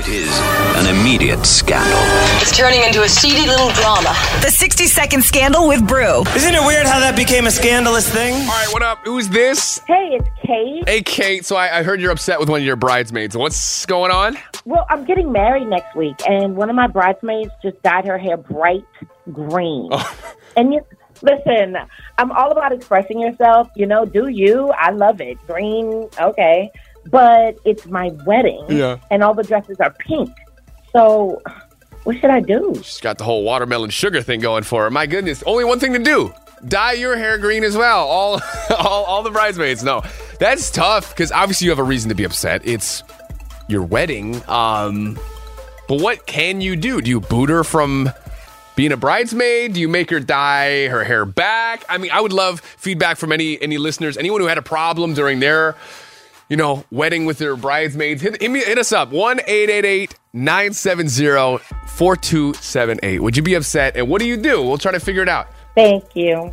It is an immediate scandal. It's turning into a seedy little drama. The 60 Second Scandal with Brew. Isn't it weird how that became a scandalous thing? All right, what up? Who's this? Hey, it's Kate. Hey, Kate. So I, I heard you're upset with one of your bridesmaids. What's going on? Well, I'm getting married next week, and one of my bridesmaids just dyed her hair bright green. Oh. And you, listen, I'm all about expressing yourself. You know, do you? I love it. Green, okay. But it's my wedding, Yeah. and all the dresses are pink. So, what should I do? She's got the whole watermelon sugar thing going for her. My goodness. Only one thing to do. Dye your hair green as well. All all, all the bridesmaids. No. That's tough because obviously you have a reason to be upset. It's your wedding. Um but what can you do? Do you boot her from being a bridesmaid? Do you make her dye her hair back? I mean, I would love feedback from any any listeners, anyone who had a problem during their you know, wedding with your bridesmaids. Hit, hit, me, hit us up 1 970 4278. Would you be upset? And what do you do? We'll try to figure it out. Thank you.